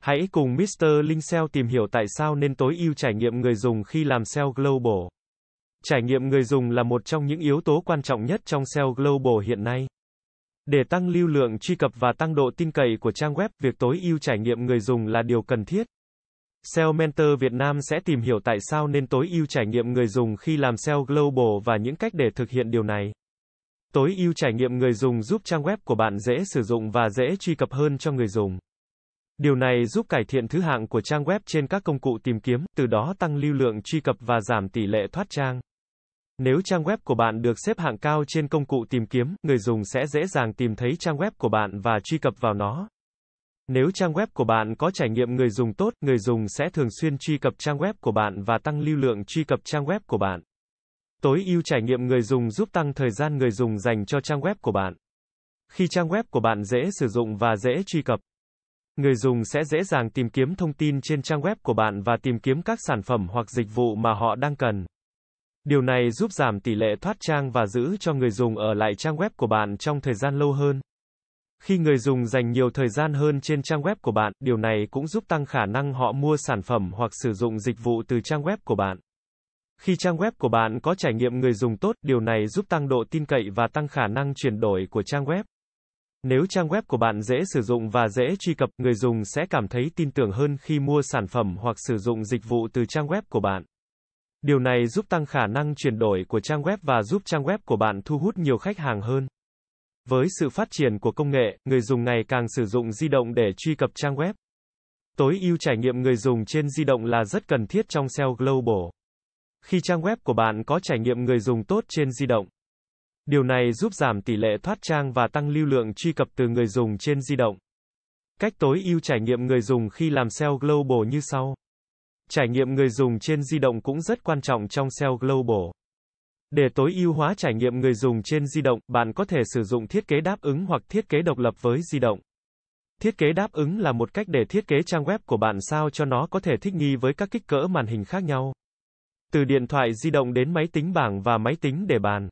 Hãy cùng Mr. Linh SEO tìm hiểu tại sao nên tối ưu trải nghiệm người dùng khi làm SEO Global. Trải nghiệm người dùng là một trong những yếu tố quan trọng nhất trong SEO Global hiện nay. Để tăng lưu lượng truy cập và tăng độ tin cậy của trang web, việc tối ưu trải nghiệm người dùng là điều cần thiết. SEO Mentor Việt Nam sẽ tìm hiểu tại sao nên tối ưu trải nghiệm người dùng khi làm SEO Global và những cách để thực hiện điều này. Tối ưu trải nghiệm người dùng giúp trang web của bạn dễ sử dụng và dễ truy cập hơn cho người dùng. Điều này giúp cải thiện thứ hạng của trang web trên các công cụ tìm kiếm, từ đó tăng lưu lượng truy cập và giảm tỷ lệ thoát trang. Nếu trang web của bạn được xếp hạng cao trên công cụ tìm kiếm, người dùng sẽ dễ dàng tìm thấy trang web của bạn và truy cập vào nó. Nếu trang web của bạn có trải nghiệm người dùng tốt, người dùng sẽ thường xuyên truy cập trang web của bạn và tăng lưu lượng truy cập trang web của bạn. Tối ưu trải nghiệm người dùng giúp tăng thời gian người dùng dành cho trang web của bạn. Khi trang web của bạn dễ sử dụng và dễ truy cập, người dùng sẽ dễ dàng tìm kiếm thông tin trên trang web của bạn và tìm kiếm các sản phẩm hoặc dịch vụ mà họ đang cần. Điều này giúp giảm tỷ lệ thoát trang và giữ cho người dùng ở lại trang web của bạn trong thời gian lâu hơn. Khi người dùng dành nhiều thời gian hơn trên trang web của bạn, điều này cũng giúp tăng khả năng họ mua sản phẩm hoặc sử dụng dịch vụ từ trang web của bạn. Khi trang web của bạn có trải nghiệm người dùng tốt, điều này giúp tăng độ tin cậy và tăng khả năng chuyển đổi của trang web. Nếu trang web của bạn dễ sử dụng và dễ truy cập, người dùng sẽ cảm thấy tin tưởng hơn khi mua sản phẩm hoặc sử dụng dịch vụ từ trang web của bạn. Điều này giúp tăng khả năng chuyển đổi của trang web và giúp trang web của bạn thu hút nhiều khách hàng hơn. Với sự phát triển của công nghệ, người dùng ngày càng sử dụng di động để truy cập trang web. Tối ưu trải nghiệm người dùng trên di động là rất cần thiết trong SEO Global. Khi trang web của bạn có trải nghiệm người dùng tốt trên di động, điều này giúp giảm tỷ lệ thoát trang và tăng lưu lượng truy cập từ người dùng trên di động. Cách tối ưu trải nghiệm người dùng khi làm SEO Global như sau. Trải nghiệm người dùng trên di động cũng rất quan trọng trong SEO Global. Để tối ưu hóa trải nghiệm người dùng trên di động, bạn có thể sử dụng thiết kế đáp ứng hoặc thiết kế độc lập với di động. Thiết kế đáp ứng là một cách để thiết kế trang web của bạn sao cho nó có thể thích nghi với các kích cỡ màn hình khác nhau. Từ điện thoại di động đến máy tính bảng và máy tính để bàn.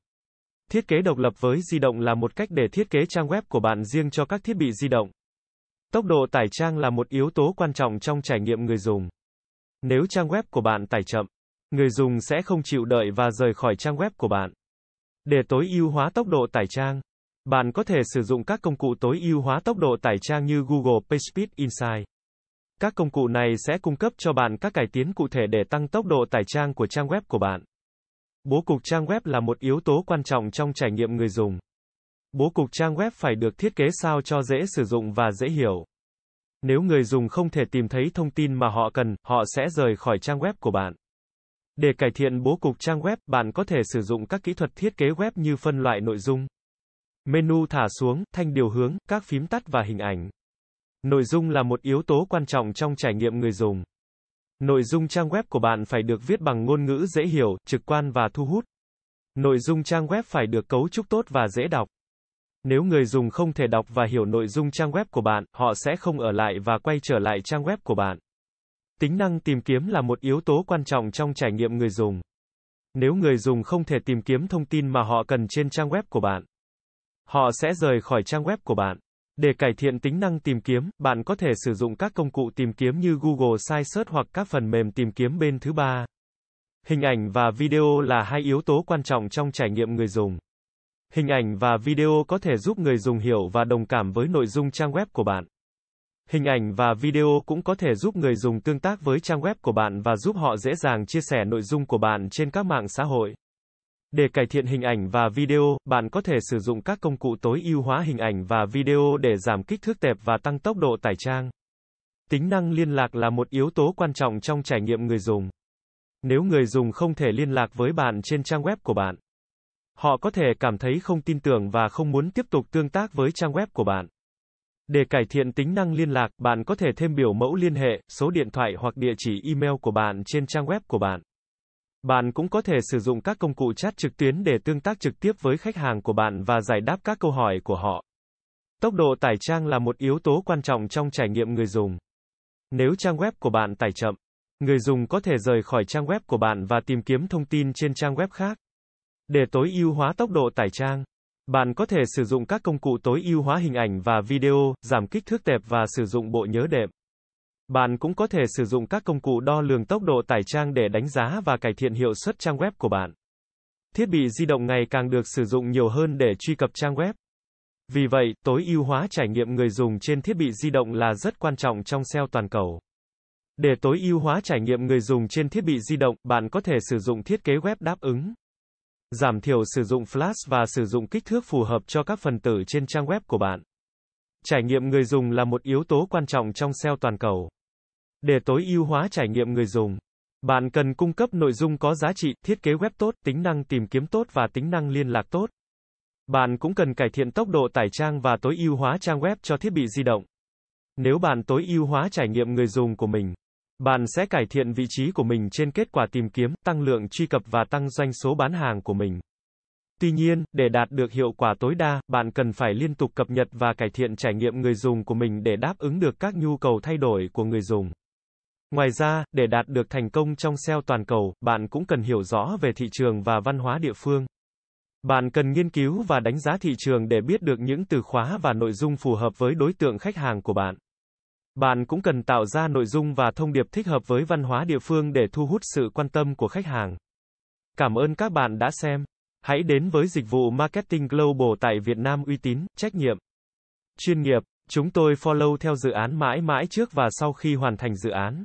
Thiết kế độc lập với di động là một cách để thiết kế trang web của bạn riêng cho các thiết bị di động. Tốc độ tải trang là một yếu tố quan trọng trong trải nghiệm người dùng. Nếu trang web của bạn tải chậm, người dùng sẽ không chịu đợi và rời khỏi trang web của bạn. Để tối ưu hóa tốc độ tải trang, bạn có thể sử dụng các công cụ tối ưu hóa tốc độ tải trang như Google PageSpeed Insight. Các công cụ này sẽ cung cấp cho bạn các cải tiến cụ thể để tăng tốc độ tải trang của trang web của bạn. Bố cục trang web là một yếu tố quan trọng trong trải nghiệm người dùng. Bố cục trang web phải được thiết kế sao cho dễ sử dụng và dễ hiểu. Nếu người dùng không thể tìm thấy thông tin mà họ cần, họ sẽ rời khỏi trang web của bạn. Để cải thiện bố cục trang web, bạn có thể sử dụng các kỹ thuật thiết kế web như phân loại nội dung, menu thả xuống, thanh điều hướng, các phím tắt và hình ảnh. Nội dung là một yếu tố quan trọng trong trải nghiệm người dùng. Nội dung trang web của bạn phải được viết bằng ngôn ngữ dễ hiểu, trực quan và thu hút. Nội dung trang web phải được cấu trúc tốt và dễ đọc. Nếu người dùng không thể đọc và hiểu nội dung trang web của bạn, họ sẽ không ở lại và quay trở lại trang web của bạn. Tính năng tìm kiếm là một yếu tố quan trọng trong trải nghiệm người dùng. Nếu người dùng không thể tìm kiếm thông tin mà họ cần trên trang web của bạn, họ sẽ rời khỏi trang web của bạn. Để cải thiện tính năng tìm kiếm, bạn có thể sử dụng các công cụ tìm kiếm như Google Site Search hoặc các phần mềm tìm kiếm bên thứ ba. Hình ảnh và video là hai yếu tố quan trọng trong trải nghiệm người dùng. Hình ảnh và video có thể giúp người dùng hiểu và đồng cảm với nội dung trang web của bạn. Hình ảnh và video cũng có thể giúp người dùng tương tác với trang web của bạn và giúp họ dễ dàng chia sẻ nội dung của bạn trên các mạng xã hội. Để cải thiện hình ảnh và video, bạn có thể sử dụng các công cụ tối ưu hóa hình ảnh và video để giảm kích thước tệp và tăng tốc độ tải trang. Tính năng liên lạc là một yếu tố quan trọng trong trải nghiệm người dùng. Nếu người dùng không thể liên lạc với bạn trên trang web của bạn, họ có thể cảm thấy không tin tưởng và không muốn tiếp tục tương tác với trang web của bạn. Để cải thiện tính năng liên lạc, bạn có thể thêm biểu mẫu liên hệ, số điện thoại hoặc địa chỉ email của bạn trên trang web của bạn. Bạn cũng có thể sử dụng các công cụ chat trực tuyến để tương tác trực tiếp với khách hàng của bạn và giải đáp các câu hỏi của họ. Tốc độ tải trang là một yếu tố quan trọng trong trải nghiệm người dùng. Nếu trang web của bạn tải chậm, người dùng có thể rời khỏi trang web của bạn và tìm kiếm thông tin trên trang web khác. Để tối ưu hóa tốc độ tải trang, bạn có thể sử dụng các công cụ tối ưu hóa hình ảnh và video, giảm kích thước tệp và sử dụng bộ nhớ đệm. Bạn cũng có thể sử dụng các công cụ đo lường tốc độ tải trang để đánh giá và cải thiện hiệu suất trang web của bạn. Thiết bị di động ngày càng được sử dụng nhiều hơn để truy cập trang web. Vì vậy, tối ưu hóa trải nghiệm người dùng trên thiết bị di động là rất quan trọng trong SEO toàn cầu. Để tối ưu hóa trải nghiệm người dùng trên thiết bị di động, bạn có thể sử dụng thiết kế web đáp ứng. Giảm thiểu sử dụng flash và sử dụng kích thước phù hợp cho các phần tử trên trang web của bạn. Trải nghiệm người dùng là một yếu tố quan trọng trong SEO toàn cầu. Để tối ưu hóa trải nghiệm người dùng, bạn cần cung cấp nội dung có giá trị, thiết kế web tốt, tính năng tìm kiếm tốt và tính năng liên lạc tốt. Bạn cũng cần cải thiện tốc độ tải trang và tối ưu hóa trang web cho thiết bị di động. Nếu bạn tối ưu hóa trải nghiệm người dùng của mình, bạn sẽ cải thiện vị trí của mình trên kết quả tìm kiếm, tăng lượng truy cập và tăng doanh số bán hàng của mình. Tuy nhiên, để đạt được hiệu quả tối đa, bạn cần phải liên tục cập nhật và cải thiện trải nghiệm người dùng của mình để đáp ứng được các nhu cầu thay đổi của người dùng. Ngoài ra, để đạt được thành công trong SEO toàn cầu, bạn cũng cần hiểu rõ về thị trường và văn hóa địa phương. Bạn cần nghiên cứu và đánh giá thị trường để biết được những từ khóa và nội dung phù hợp với đối tượng khách hàng của bạn. Bạn cũng cần tạo ra nội dung và thông điệp thích hợp với văn hóa địa phương để thu hút sự quan tâm của khách hàng. Cảm ơn các bạn đã xem. Hãy đến với dịch vụ Marketing Global tại Việt Nam uy tín, trách nhiệm, chuyên nghiệp. Chúng tôi follow theo dự án mãi mãi trước và sau khi hoàn thành dự án.